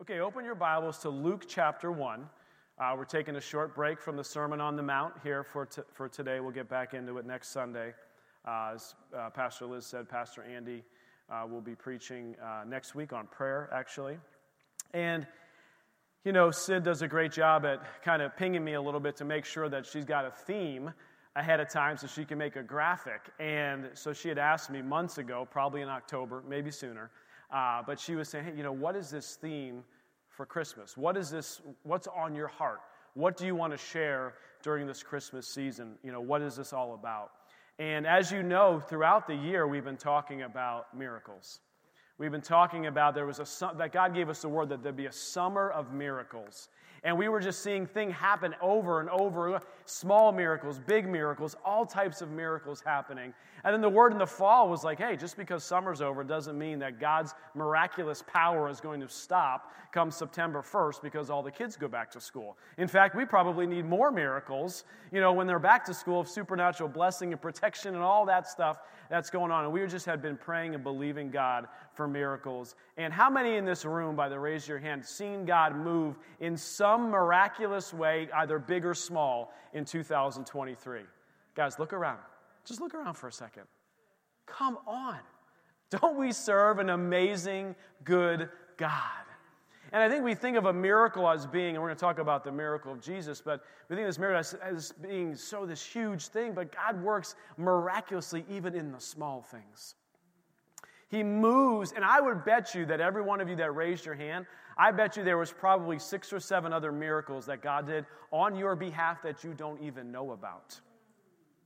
Okay, open your Bibles to Luke chapter 1. Uh, we're taking a short break from the Sermon on the Mount here for, t- for today. We'll get back into it next Sunday. Uh, as uh, Pastor Liz said, Pastor Andy uh, will be preaching uh, next week on prayer, actually. And, you know, Sid does a great job at kind of pinging me a little bit to make sure that she's got a theme ahead of time so she can make a graphic. And so she had asked me months ago, probably in October, maybe sooner, uh, but she was saying, hey, you know, what is this theme for Christmas? What is this? What's on your heart? What do you want to share during this Christmas season? You know, what is this all about? And as you know, throughout the year, we've been talking about miracles. We've been talking about there was a that God gave us the word that there'd be a summer of miracles. And we were just seeing things happen over and over small miracles, big miracles, all types of miracles happening. And then the word in the fall was like, hey, just because summer's over doesn't mean that God's miraculous power is going to stop come September 1st because all the kids go back to school. In fact, we probably need more miracles, you know, when they're back to school of supernatural blessing and protection and all that stuff that's going on. And we just had been praying and believing God for miracles. And how many in this room, by the raise your hand, seen God move in some miraculous way, either big or small, in 2023? Guys, look around. Just look around for a second. Come on. Don't we serve an amazing, good God? And I think we think of a miracle as being, and we're going to talk about the miracle of Jesus, but we think of this miracle as, as being so this huge thing, but God works miraculously even in the small things. He moves, and I would bet you that every one of you that raised your hand, I bet you there was probably six or seven other miracles that God did on your behalf that you don't even know about.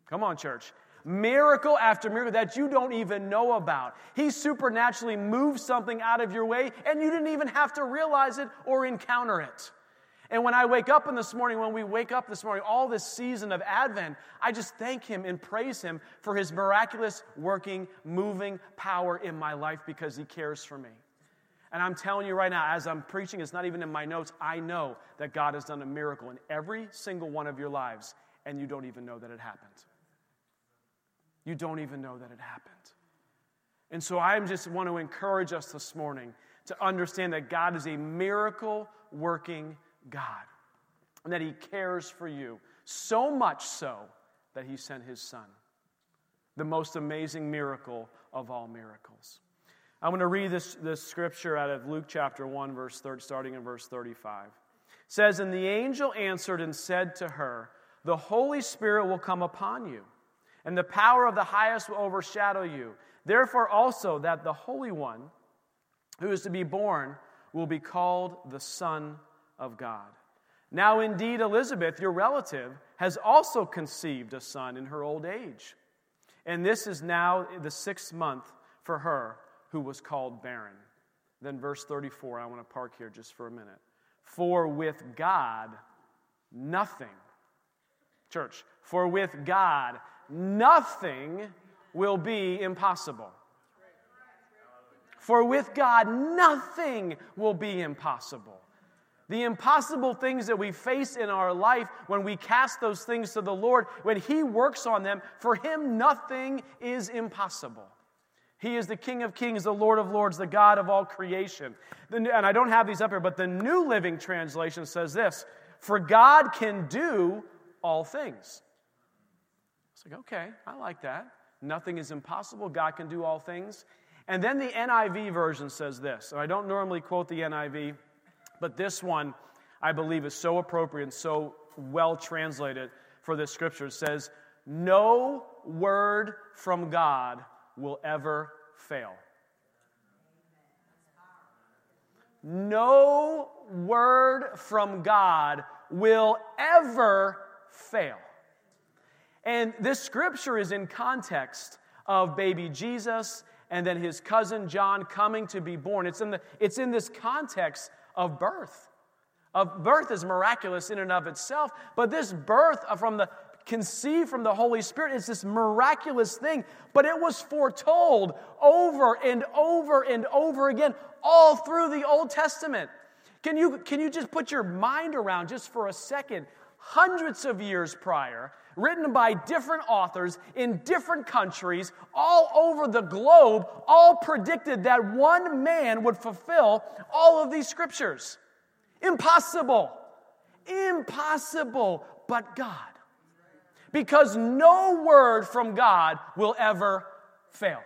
Come on, church. Miracle after miracle that you don't even know about. He supernaturally moved something out of your way, and you didn't even have to realize it or encounter it. And when I wake up in this morning, when we wake up this morning, all this season of Advent, I just thank Him and praise Him for His miraculous working, moving power in my life because He cares for me. And I'm telling you right now, as I'm preaching, it's not even in my notes, I know that God has done a miracle in every single one of your lives, and you don't even know that it happened. You don't even know that it happened. And so I just want to encourage us this morning to understand that God is a miracle working God and that He cares for you so much so that He sent His Son. The most amazing miracle of all miracles. I'm going to read this, this scripture out of Luke chapter 1, verse 30, starting in verse 35. It says, And the angel answered and said to her, The Holy Spirit will come upon you, and the power of the highest will overshadow you. Therefore, also, that the Holy One who is to be born will be called the Son of God. Now, indeed, Elizabeth, your relative, has also conceived a son in her old age. And this is now the sixth month for her who was called barren. Then, verse 34, I want to park here just for a minute. For with God, nothing, church, for with God, nothing will be impossible. For with God, nothing will be impossible. The impossible things that we face in our life, when we cast those things to the Lord, when He works on them, for Him nothing is impossible. He is the King of Kings, the Lord of Lords, the God of all creation. And I don't have these up here, but the New Living Translation says this For God can do all things. It's like, okay, I like that. Nothing is impossible. God can do all things. And then the NIV version says this. And I don't normally quote the NIV. But this one, I believe, is so appropriate and so well translated for this scripture. It says, No word from God will ever fail. No word from God will ever fail. And this scripture is in context of baby Jesus and then his cousin John coming to be born. It's in, the, it's in this context of birth. Of birth is miraculous in and of itself, but this birth from the conceived from the Holy Spirit is this miraculous thing, but it was foretold over and over and over again all through the Old Testament. Can you, can you just put your mind around just for a second? Hundreds of years prior, written by different authors in different countries all over the globe, all predicted that one man would fulfill all of these scriptures. Impossible. Impossible, but God. Because no word from God will ever fail.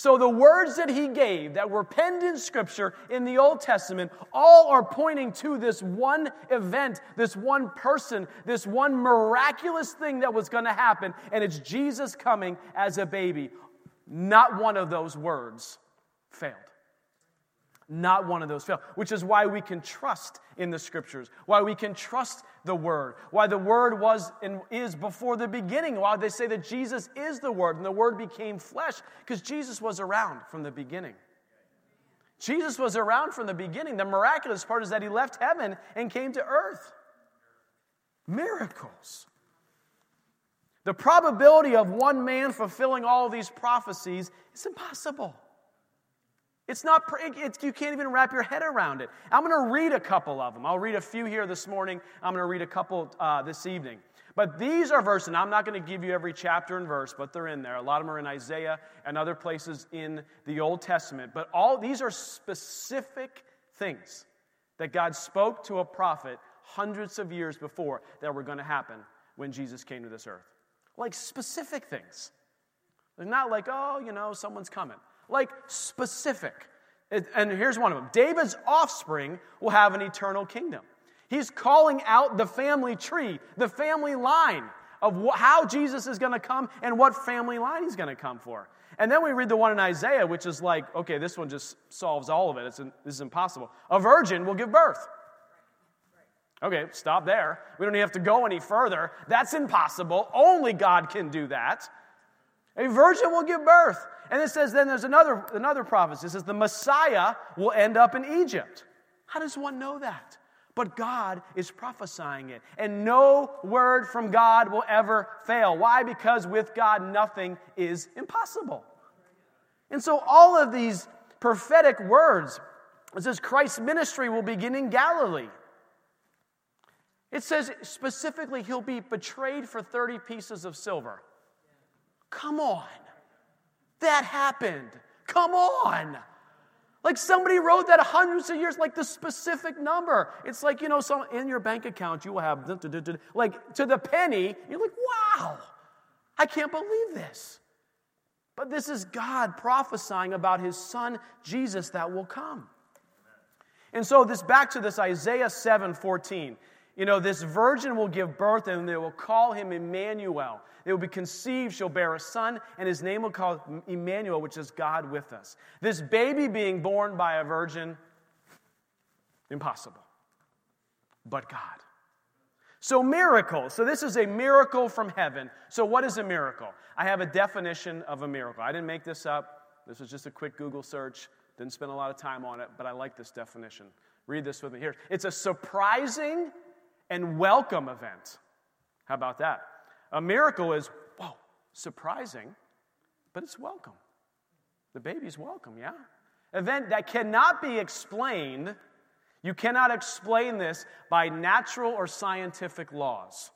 So the words that he gave that were penned in Scripture in the Old Testament all are pointing to this one event, this one person, this one miraculous thing that was going to happen, and it's Jesus coming as a baby. Not one of those words failed. Not one of those failed, which is why we can trust in the scriptures, why we can trust the word, why the word was and is before the beginning, why they say that Jesus is the word and the word became flesh, because Jesus was around from the beginning. Jesus was around from the beginning. The miraculous part is that he left heaven and came to earth. Miracles. The probability of one man fulfilling all these prophecies is impossible. It's not, it's, you can't even wrap your head around it. I'm going to read a couple of them. I'll read a few here this morning. I'm going to read a couple uh, this evening. But these are verses, and I'm not going to give you every chapter and verse, but they're in there. A lot of them are in Isaiah and other places in the Old Testament. But all these are specific things that God spoke to a prophet hundreds of years before that were going to happen when Jesus came to this earth. Like specific things. They're not like, oh, you know, someone's coming like specific. And here's one of them David's offspring will have an eternal kingdom. He's calling out the family tree, the family line of how Jesus is going to come and what family line he's going to come for. And then we read the one in Isaiah, which is like, okay, this one just solves all of it. It's, this is impossible. A virgin will give birth. Okay, stop there. We don't even have to go any further. That's impossible. Only God can do that. A virgin will give birth. And it says then there's another, another prophecy. It says the Messiah will end up in Egypt. How does one know that? But God is prophesying it. And no word from God will ever fail. Why? Because with God, nothing is impossible. And so all of these prophetic words, it says Christ's ministry will begin in Galilee. It says specifically he'll be betrayed for 30 pieces of silver. Come on. That happened. Come on. Like somebody wrote that hundreds of years, like the specific number. It's like, you know, some in your bank account, you will have, like to the penny. You're like, wow, I can't believe this. But this is God prophesying about his son, Jesus, that will come. And so this back to this Isaiah 7 14. You know, this virgin will give birth and they will call him Emmanuel. They will be conceived, she'll bear a son, and his name will call Emmanuel, which is God with us. This baby being born by a virgin, impossible. But God. So, miracle. So, this is a miracle from heaven. So, what is a miracle? I have a definition of a miracle. I didn't make this up. This was just a quick Google search. Didn't spend a lot of time on it, but I like this definition. Read this with me here. It's a surprising and welcome event. How about that? A miracle is, whoa, surprising, but it's welcome. The baby's welcome, yeah? Event that cannot be explained. You cannot explain this by natural or scientific laws,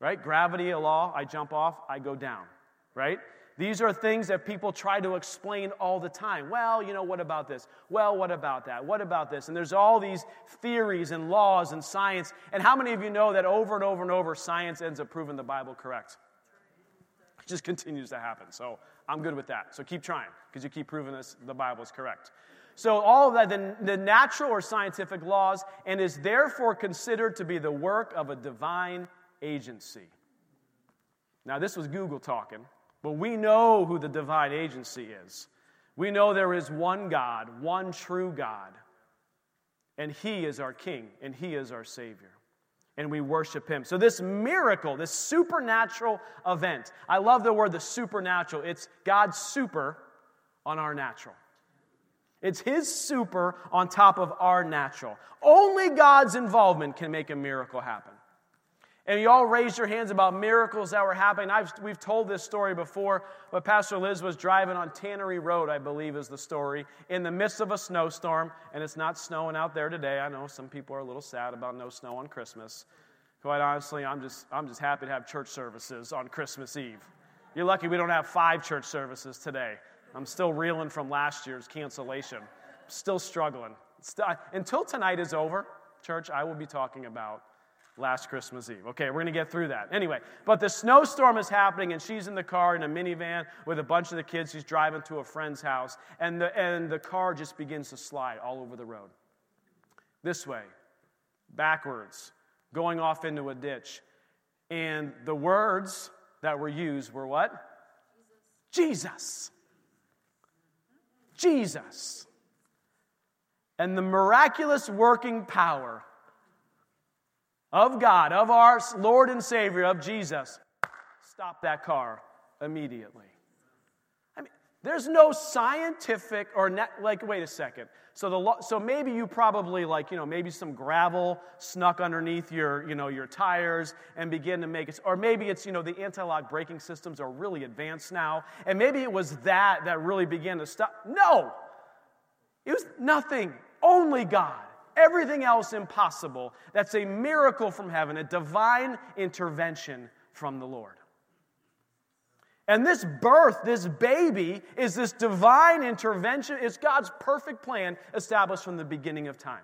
right? Gravity, a law, I jump off, I go down, right? These are things that people try to explain all the time. Well, you know, what about this? Well, what about that? What about this? And there's all these theories and laws and science. And how many of you know that over and over and over, science ends up proving the Bible correct? It just continues to happen. So I'm good with that. So keep trying because you keep proving this, the Bible is correct. So, all of that, the, the natural or scientific laws, and is therefore considered to be the work of a divine agency. Now, this was Google talking. But we know who the divine agency is. We know there is one God, one true God. And He is our King, and He is our Savior. And we worship Him. So, this miracle, this supernatural event, I love the word the supernatural. It's God's super on our natural. It's His super on top of our natural. Only God's involvement can make a miracle happen. And you all raised your hands about miracles that were happening. I've, we've told this story before, but Pastor Liz was driving on Tannery Road, I believe is the story, in the midst of a snowstorm, and it's not snowing out there today. I know some people are a little sad about no snow on Christmas. Quite honestly, I'm just, I'm just happy to have church services on Christmas Eve. You're lucky we don't have five church services today. I'm still reeling from last year's cancellation. Still struggling. Still, uh, until tonight is over, church, I will be talking about last Christmas Eve. Okay, we're going to get through that. Anyway, but the snowstorm is happening, and she's in the car in a minivan with a bunch of the kids. She's driving to a friend's house, and the, and the car just begins to slide all over the road. This way, backwards, going off into a ditch. And the words that were used were what? Jesus. Jesus. And the miraculous working power of God, of our Lord and Savior, of Jesus, stop that car immediately. I mean, there's no scientific or net, like, wait a second. So, the, so maybe you probably like, you know, maybe some gravel snuck underneath your, you know, your tires and begin to make it, or maybe it's, you know, the anti-lock braking systems are really advanced now, and maybe it was that that really began to stop. No! It was nothing, only God. Everything else impossible. That's a miracle from heaven, a divine intervention from the Lord. And this birth, this baby, is this divine intervention. It's God's perfect plan established from the beginning of time.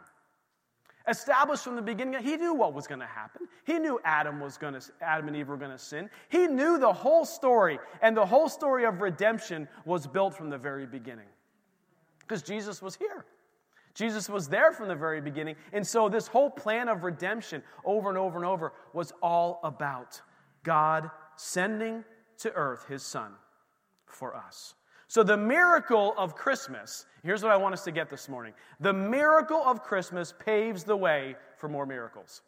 Established from the beginning, he knew what was going to happen. He knew Adam was going to, Adam and Eve were going to sin. He knew the whole story, and the whole story of redemption was built from the very beginning. Because Jesus was here. Jesus was there from the very beginning. And so, this whole plan of redemption over and over and over was all about God sending to earth his son for us. So, the miracle of Christmas, here's what I want us to get this morning the miracle of Christmas paves the way for more miracles.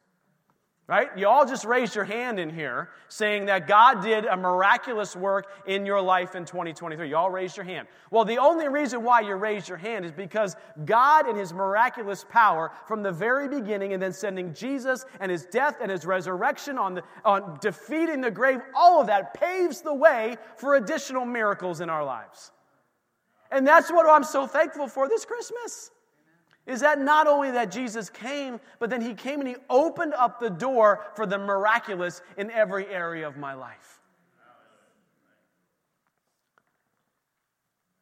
Right? You all just raised your hand in here saying that God did a miraculous work in your life in 2023. You all raised your hand. Well, the only reason why you raised your hand is because God in His miraculous power from the very beginning and then sending Jesus and His death and His resurrection on, the, on defeating the grave, all of that paves the way for additional miracles in our lives. And that's what I'm so thankful for this Christmas is that not only that Jesus came, but then he came and he opened up the door for the miraculous in every area of my life.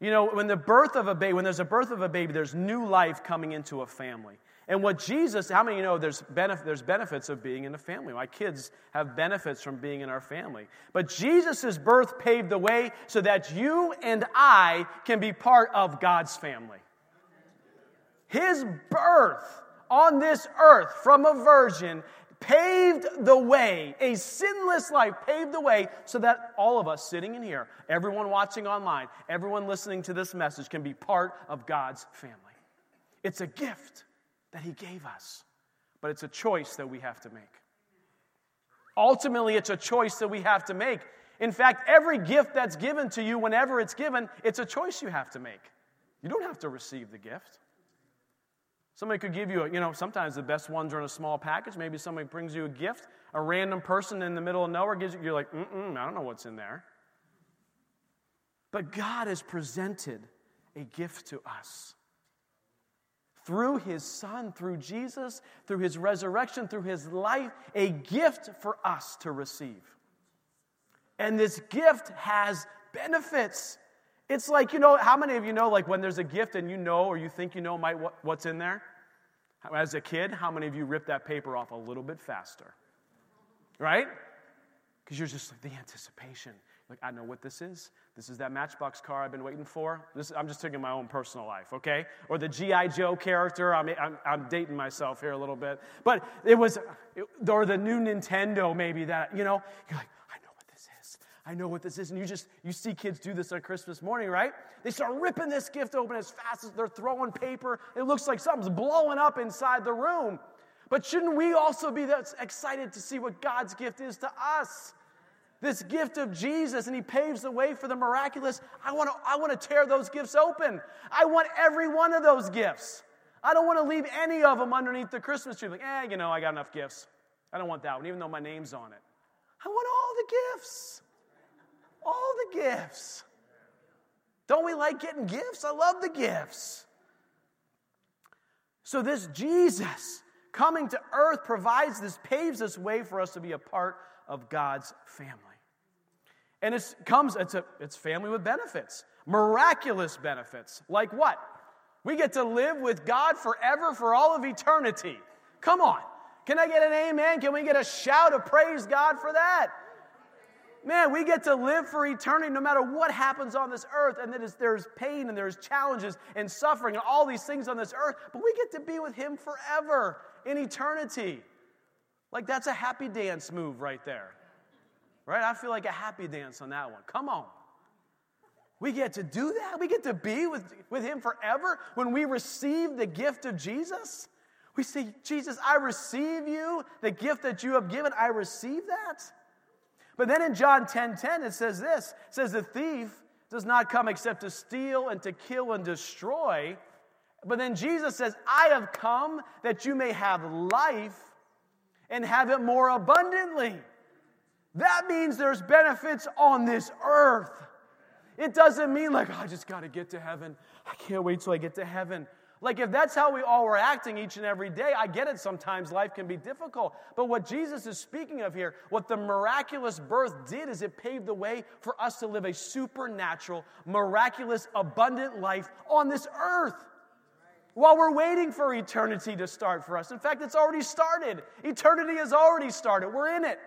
You know, when the birth of a baby, when there's a birth of a baby, there's new life coming into a family. And what Jesus, how many you know there's, benef- there's benefits of being in a family? My kids have benefits from being in our family. But Jesus' birth paved the way so that you and I can be part of God's family. His birth on this earth from a virgin paved the way, a sinless life paved the way so that all of us sitting in here, everyone watching online, everyone listening to this message can be part of God's family. It's a gift that He gave us, but it's a choice that we have to make. Ultimately, it's a choice that we have to make. In fact, every gift that's given to you, whenever it's given, it's a choice you have to make. You don't have to receive the gift. Somebody could give you, a, you know, sometimes the best ones are in a small package. Maybe somebody brings you a gift. A random person in the middle of nowhere gives you, you're like, mm I don't know what's in there. But God has presented a gift to us. Through his son, through Jesus, through his resurrection, through his life, a gift for us to receive. And this gift has benefits. It's like, you know, how many of you know, like when there's a gift and you know or you think you know might, what, what's in there? As a kid, how many of you ripped that paper off a little bit faster? Right? Because you're just like the anticipation. Like, I know what this is. This is that Matchbox car I've been waiting for. This, I'm just taking my own personal life, okay? Or the G.I. Joe character. I'm, I'm, I'm, dating myself here a little bit. But it was, or the new Nintendo maybe that, you know, you're like, I know what this is. And you just, you see kids do this on Christmas morning, right? They start ripping this gift open as fast as they're throwing paper. It looks like something's blowing up inside the room. But shouldn't we also be that excited to see what God's gift is to us? This gift of Jesus, and He paves the way for the miraculous. I want to, I want to tear those gifts open. I want every one of those gifts. I don't want to leave any of them underneath the Christmas tree. Like, eh, you know, I got enough gifts. I don't want that one, even though my name's on it. I want all the gifts. All the gifts. Don't we like getting gifts? I love the gifts. So, this Jesus coming to earth provides this, paves this way for us to be a part of God's family. And it comes, it's, a, it's family with benefits, miraculous benefits. Like what? We get to live with God forever for all of eternity. Come on. Can I get an amen? Can we get a shout of praise God for that? Man, we get to live for eternity no matter what happens on this earth. And that is, there's pain and there's challenges and suffering and all these things on this earth. But we get to be with Him forever in eternity. Like that's a happy dance move right there. Right? I feel like a happy dance on that one. Come on. We get to do that. We get to be with, with Him forever when we receive the gift of Jesus. We say, Jesus, I receive you, the gift that you have given, I receive that. But then in John 10 10, it says this it says, The thief does not come except to steal and to kill and destroy. But then Jesus says, I have come that you may have life and have it more abundantly. That means there's benefits on this earth. It doesn't mean like, oh, I just got to get to heaven. I can't wait till I get to heaven. Like, if that's how we all were acting each and every day, I get it. Sometimes life can be difficult. But what Jesus is speaking of here, what the miraculous birth did, is it paved the way for us to live a supernatural, miraculous, abundant life on this earth while we're waiting for eternity to start for us. In fact, it's already started. Eternity has already started. We're in it.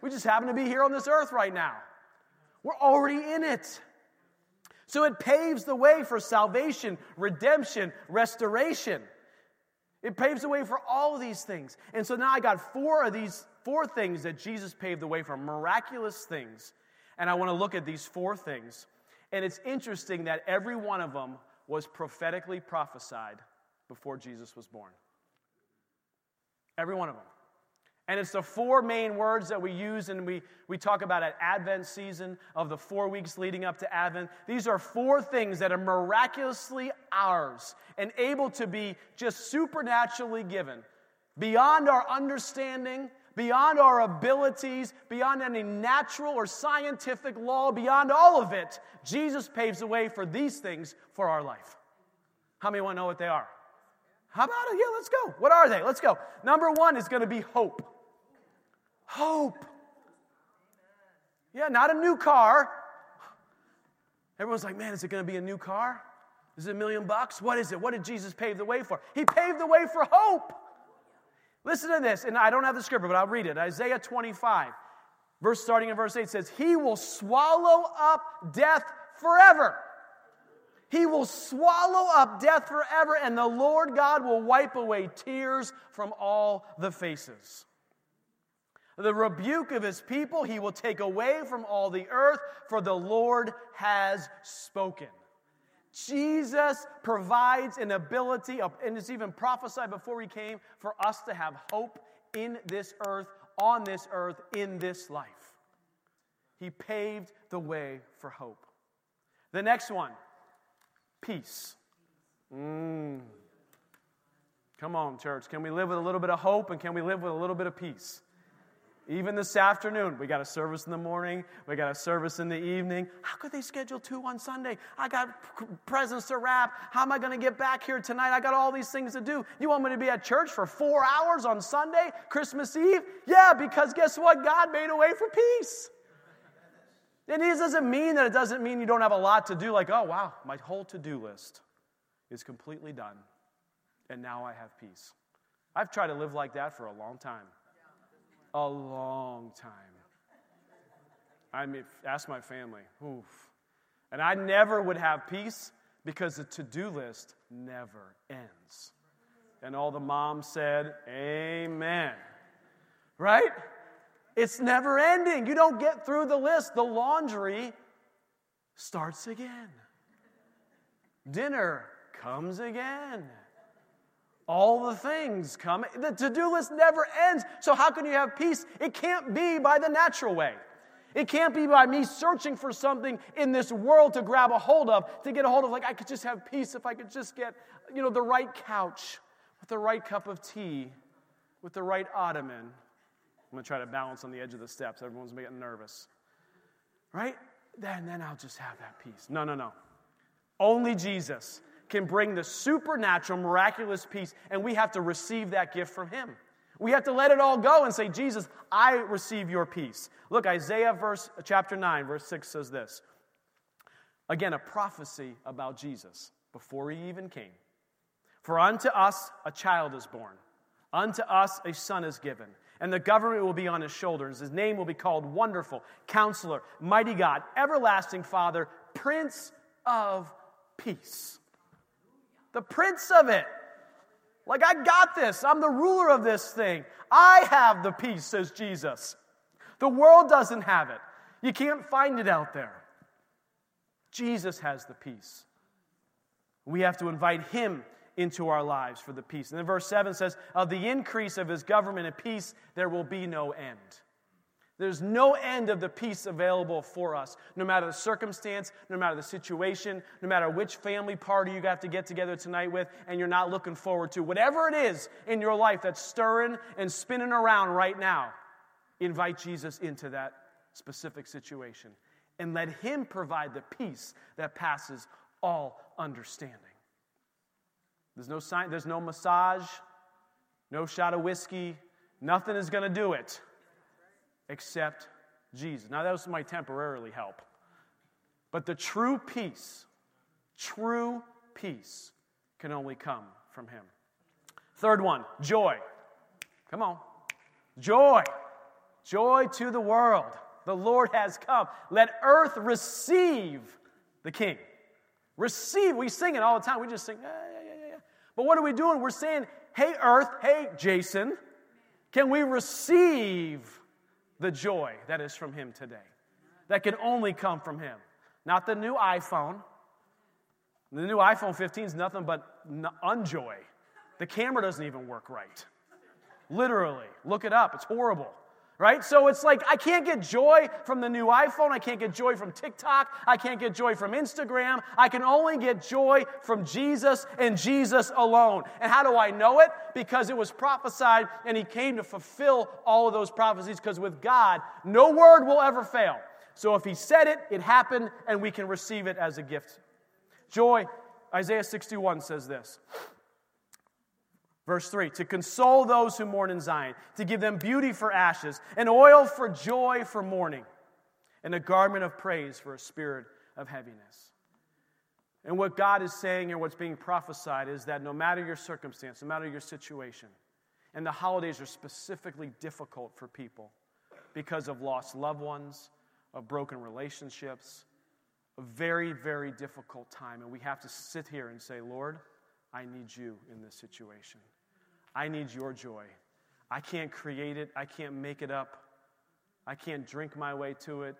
We just happen to be here on this earth right now. We're already in it. So it paves the way for salvation, redemption, restoration. It paves the way for all these things. And so now I got four of these four things that Jesus paved the way for, miraculous things. And I want to look at these four things. And it's interesting that every one of them was prophetically prophesied before Jesus was born. Every one of them. And it's the four main words that we use and we, we talk about at Advent season of the four weeks leading up to Advent. These are four things that are miraculously ours and able to be just supernaturally given beyond our understanding, beyond our abilities, beyond any natural or scientific law, beyond all of it. Jesus paves the way for these things for our life. How many want to know what they are? How about it? Yeah, let's go. What are they? Let's go. Number one is going to be hope. Hope. Yeah, not a new car. Everyone's like, man, is it going to be a new car? Is it a million bucks? What is it? What did Jesus pave the way for? He paved the way for hope. Listen to this, and I don't have the scripture, but I'll read it. Isaiah 25, verse starting in verse 8 says, He will swallow up death forever. He will swallow up death forever, and the Lord God will wipe away tears from all the faces. The rebuke of his people he will take away from all the earth, for the Lord has spoken. Jesus provides an ability, and it's even prophesied before he came, for us to have hope in this earth, on this earth, in this life. He paved the way for hope. The next one, peace. Mm. Come on, church. Can we live with a little bit of hope and can we live with a little bit of peace? Even this afternoon, we got a service in the morning, we got a service in the evening. How could they schedule two on Sunday? I got presents to wrap. How am I going to get back here tonight? I got all these things to do. You want me to be at church for four hours on Sunday, Christmas Eve? Yeah, because guess what? God made a way for peace. And it doesn't mean that it doesn't mean you don't have a lot to do, like, oh, wow, my whole to do list is completely done, and now I have peace. I've tried to live like that for a long time a long time. I mean, ask my family. Oof. And I never would have peace because the to do list never ends. And all the moms said, Amen. Right? It's never ending. You don't get through the list. The laundry starts again. Dinner comes again all the things come. The to do list never ends. So, how can you have peace? It can't be by the natural way. It can't be by me searching for something in this world to grab a hold of, to get a hold of, like, I could just have peace if I could just get, you know, the right couch with the right cup of tea, with the right ottoman. I'm going to try to balance on the edge of the steps. Everyone's getting nervous. Right? Then, then I'll just have that peace. No, no, no. Only Jesus can bring the supernatural, miraculous peace, and we have to receive that gift from Him. We have to let it all go and say, Jesus, I receive your peace. Look, Isaiah verse chapter 9, verse 6 says this. Again, a prophecy about Jesus before he even came. For unto us a child is born, unto us a son is given, and the government will be on his shoulders. His name will be called Wonderful, Counselor, Mighty God, Everlasting Father, Prince of Peace. The Prince of it. Like, I got this. I'm the ruler of this thing. I have the peace, says Jesus. The world doesn't have it. You can't find it out there. Jesus has the peace. We have to invite him into our lives for the peace. And then verse 7 says, Of the increase of his government and peace, there will be no end. There's no end of the peace available for us, no matter the circumstance, no matter the situation, no matter which family party you got to get together tonight with and you're not looking forward to. Whatever it is in your life that's stirring and spinning around right now, invite Jesus into that specific situation and let Him provide the peace that passes all understanding. There's no sign, there's no massage, no shot of whiskey, nothing is going to do it except Jesus. Now, those might temporarily help. But the true peace, true peace, can only come from Him. Third one, joy. Come on. Joy. Joy to the world. The Lord has come. Let earth receive the King. Receive. We sing it all the time. We just sing, ah, yeah, yeah, yeah, yeah. But what are we doing? We're saying, hey, earth, hey, Jason, can we receive the joy that is from Him today, that can only come from Him. Not the new iPhone. The new iPhone 15 is nothing but unjoy. The camera doesn't even work right. Literally. Look it up, it's horrible right? So it's like I can't get joy from the new iPhone. I can't get joy from TikTok. I can't get joy from Instagram. I can only get joy from Jesus and Jesus alone. And how do I know it? Because it was prophesied and he came to fulfill all of those prophecies because with God, no word will ever fail. So if he said it, it happened and we can receive it as a gift. Joy, Isaiah 61 says this. Verse 3 to console those who mourn in Zion, to give them beauty for ashes, and oil for joy for mourning, and a garment of praise for a spirit of heaviness. And what God is saying and what's being prophesied is that no matter your circumstance, no matter your situation, and the holidays are specifically difficult for people because of lost loved ones, of broken relationships, a very, very difficult time. And we have to sit here and say, Lord, I need you in this situation. I need your joy. I can't create it, I can't make it up. I can't drink my way to it.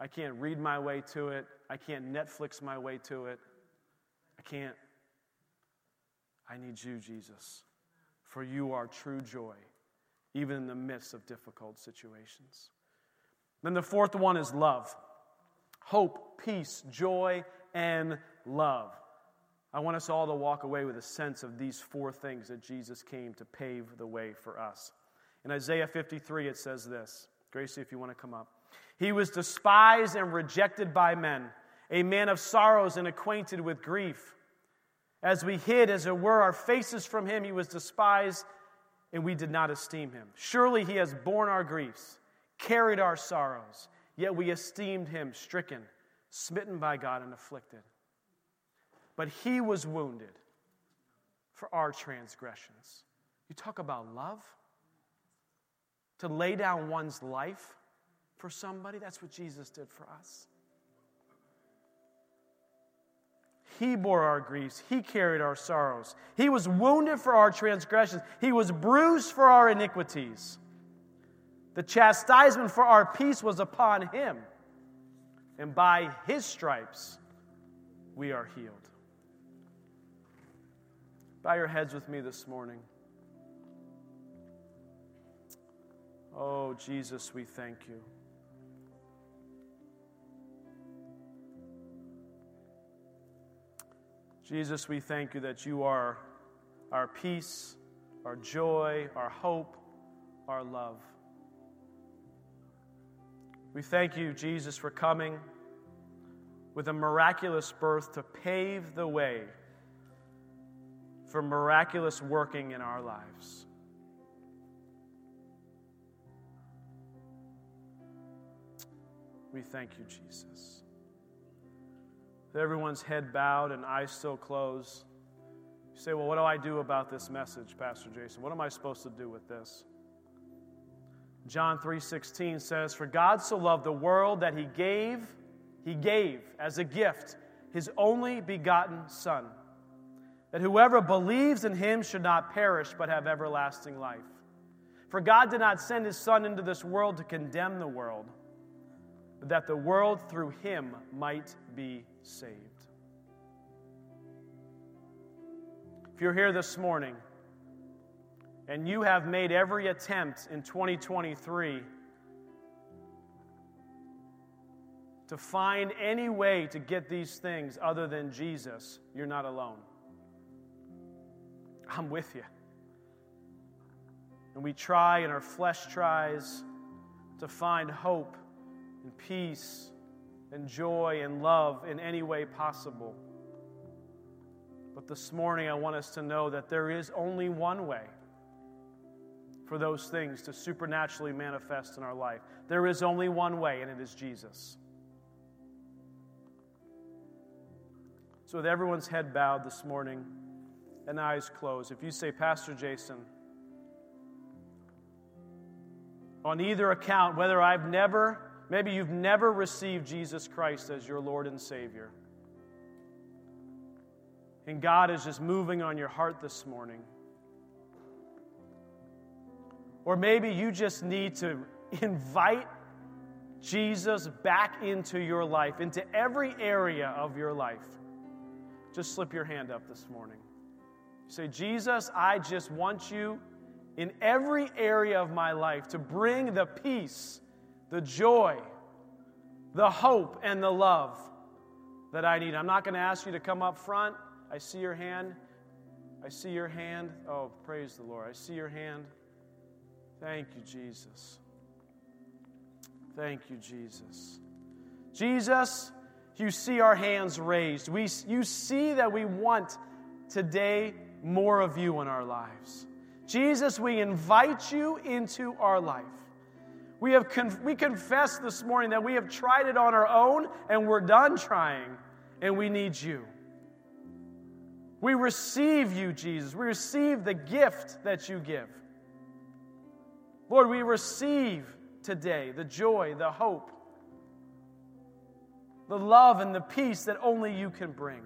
I can't read my way to it. I can't Netflix my way to it. I can't. I need you, Jesus, for you are true joy, even in the midst of difficult situations. Then the fourth one is love hope, peace, joy, and love. I want us all to walk away with a sense of these four things that Jesus came to pave the way for us. In Isaiah 53, it says this Gracie, if you want to come up. He was despised and rejected by men, a man of sorrows and acquainted with grief. As we hid, as it were, our faces from him, he was despised, and we did not esteem him. Surely he has borne our griefs, carried our sorrows, yet we esteemed him stricken, smitten by God, and afflicted but he was wounded for our transgressions. You talk about love? To lay down one's life for somebody, that's what Jesus did for us. He bore our griefs. He carried our sorrows. He was wounded for our transgressions. He was bruised for our iniquities. The chastisement for our peace was upon him. And by his stripes, we are healed. Bow your heads with me this morning. Oh, Jesus, we thank you. Jesus, we thank you that you are our peace, our joy, our hope, our love. We thank you, Jesus, for coming with a miraculous birth to pave the way for miraculous working in our lives. We thank you, Jesus. With everyone's head bowed and eyes still closed, you say, Well, what do I do about this message, Pastor Jason? What am I supposed to do with this? John 3:16 says, "For God so loved the world that he gave, he gave as a gift his only begotten son, that whoever believes in him should not perish but have everlasting life. For God did not send his son into this world to condemn the world, but that the world through him might be saved." If you're here this morning and you have made every attempt in 2023 to find any way to get these things other than Jesus, you're not alone. I'm with you. And we try, and our flesh tries, to find hope and peace and joy and love in any way possible. But this morning, I want us to know that there is only one way for those things to supernaturally manifest in our life. There is only one way, and it is Jesus. So, with everyone's head bowed this morning and eyes closed, if you say, Pastor Jason, on either account, whether I've never, maybe you've never received Jesus Christ as your Lord and Savior, and God is just moving on your heart this morning or maybe you just need to invite Jesus back into your life, into every area of your life. Just slip your hand up this morning. Say, Jesus, I just want you in every area of my life to bring the peace, the joy, the hope, and the love that I need. I'm not going to ask you to come up front. I see your hand. I see your hand. Oh, praise the Lord. I see your hand. Thank you, Jesus. Thank you, Jesus. Jesus, you see our hands raised. We, you see that we want today more of you in our lives. Jesus, we invite you into our life. We, have con- we confess this morning that we have tried it on our own and we're done trying, and we need you. We receive you, Jesus. We receive the gift that you give. Lord, we receive today the joy, the hope, the love, and the peace that only you can bring.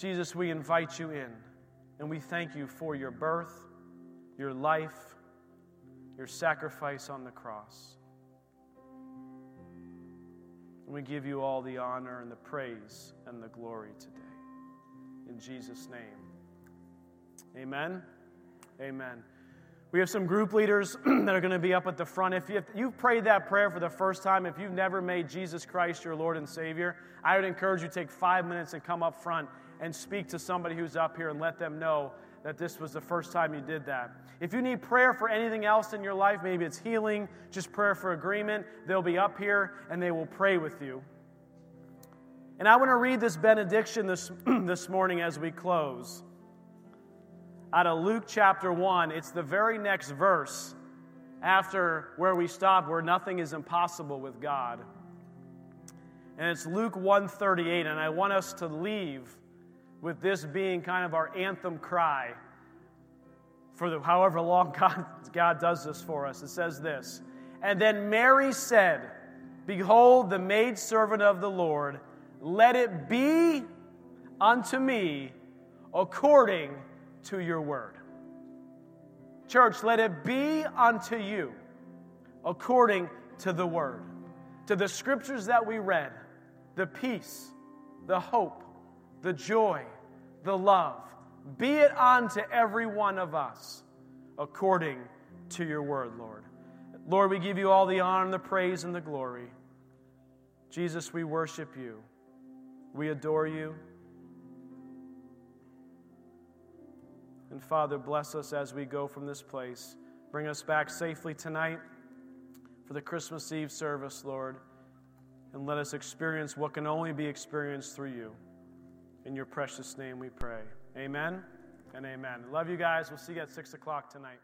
Jesus, we invite you in, and we thank you for your birth, your life, your sacrifice on the cross. And we give you all the honor and the praise and the glory today. In Jesus' name, amen. Amen. We have some group leaders that are going to be up at the front. If, you, if you've prayed that prayer for the first time, if you've never made Jesus Christ your Lord and Savior, I would encourage you to take five minutes and come up front and speak to somebody who's up here and let them know that this was the first time you did that. If you need prayer for anything else in your life, maybe it's healing, just prayer for agreement, they'll be up here and they will pray with you. And I want to read this benediction this, this morning as we close out of Luke chapter 1. It's the very next verse after where we stop where nothing is impossible with God. And it's Luke 138, and I want us to leave with this being kind of our anthem cry for the, however long God, God does this for us. It says this And then Mary said, Behold, the maidservant of the Lord, let it be unto me according to your word. Church, let it be unto you according to the word, to the scriptures that we read, the peace, the hope, the joy, the love. Be it unto every one of us according to your word, Lord. Lord, we give you all the honor and the praise and the glory. Jesus, we worship you. We adore you. And Father, bless us as we go from this place. Bring us back safely tonight for the Christmas Eve service, Lord. And let us experience what can only be experienced through you. In your precious name we pray. Amen and amen. Love you guys. We'll see you at 6 o'clock tonight.